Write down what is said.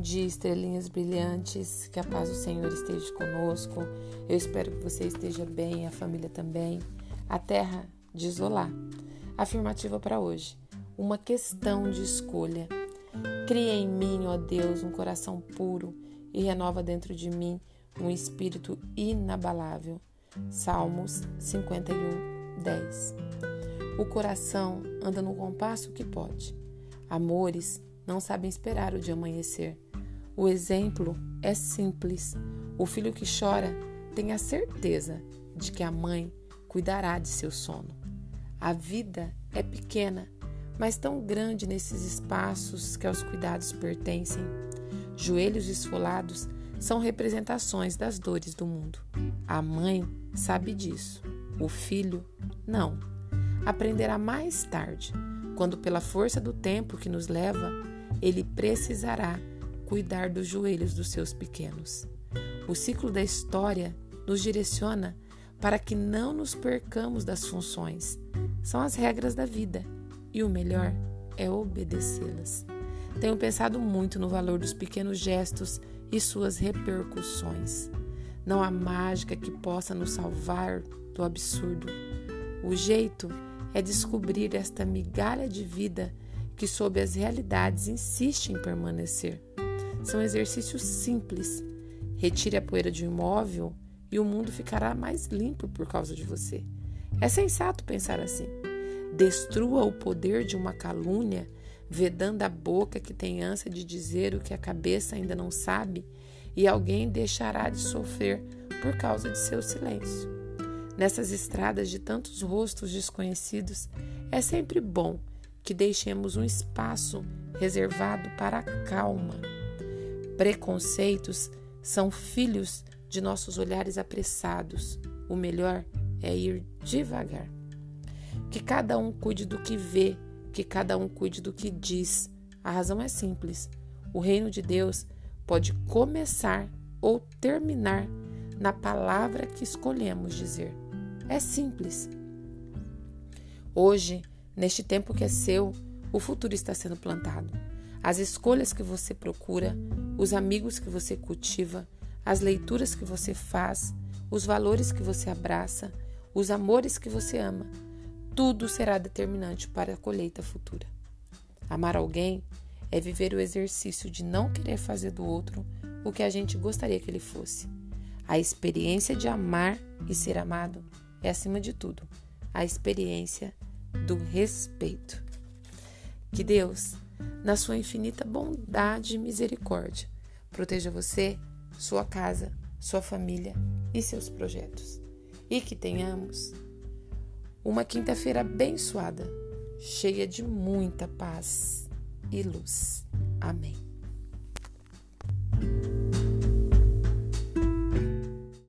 dia, estrelinhas brilhantes. Que a paz do Senhor esteja conosco. Eu espero que você esteja bem, a família também. A terra de Isolá. Afirmativa para hoje. Uma questão de escolha. Cria em mim, ó Deus, um coração puro e renova dentro de mim um espírito inabalável. Salmos 51, 10. O coração anda no compasso que pode. Amores não sabem esperar o de amanhecer. O exemplo é simples. O filho que chora tem a certeza de que a mãe cuidará de seu sono. A vida é pequena, mas tão grande nesses espaços que aos cuidados pertencem. Joelhos esfolados são representações das dores do mundo. A mãe sabe disso, o filho não. Aprenderá mais tarde quando, pela força do tempo que nos leva, ele precisará cuidar dos joelhos dos seus pequenos. O ciclo da história nos direciona para que não nos percamos das funções. São as regras da vida e o melhor é obedecê-las. Tenho pensado muito no valor dos pequenos gestos e suas repercussões. Não há mágica que possa nos salvar do absurdo. O jeito é descobrir esta migalha de vida que, sob as realidades, insiste em permanecer. São exercícios simples. Retire a poeira de um imóvel e o mundo ficará mais limpo por causa de você. É sensato pensar assim. Destrua o poder de uma calúnia, vedando a boca que tem ânsia de dizer o que a cabeça ainda não sabe, e alguém deixará de sofrer por causa de seu silêncio. Nessas estradas de tantos rostos desconhecidos, é sempre bom que deixemos um espaço reservado para a calma. Preconceitos são filhos de nossos olhares apressados. O melhor é ir devagar. Que cada um cuide do que vê, que cada um cuide do que diz. A razão é simples. O reino de Deus pode começar ou terminar na palavra que escolhemos dizer. É simples. Hoje, neste tempo que é seu, o futuro está sendo plantado. As escolhas que você procura, os amigos que você cultiva, as leituras que você faz, os valores que você abraça, os amores que você ama, tudo será determinante para a colheita futura. Amar alguém é viver o exercício de não querer fazer do outro o que a gente gostaria que ele fosse. A experiência de amar e ser amado é, acima de tudo, a experiência do respeito. Que Deus, na sua infinita bondade e misericórdia, proteja você, sua casa, sua família e seus projetos. E que tenhamos uma quinta-feira abençoada, cheia de muita paz e luz. Amém.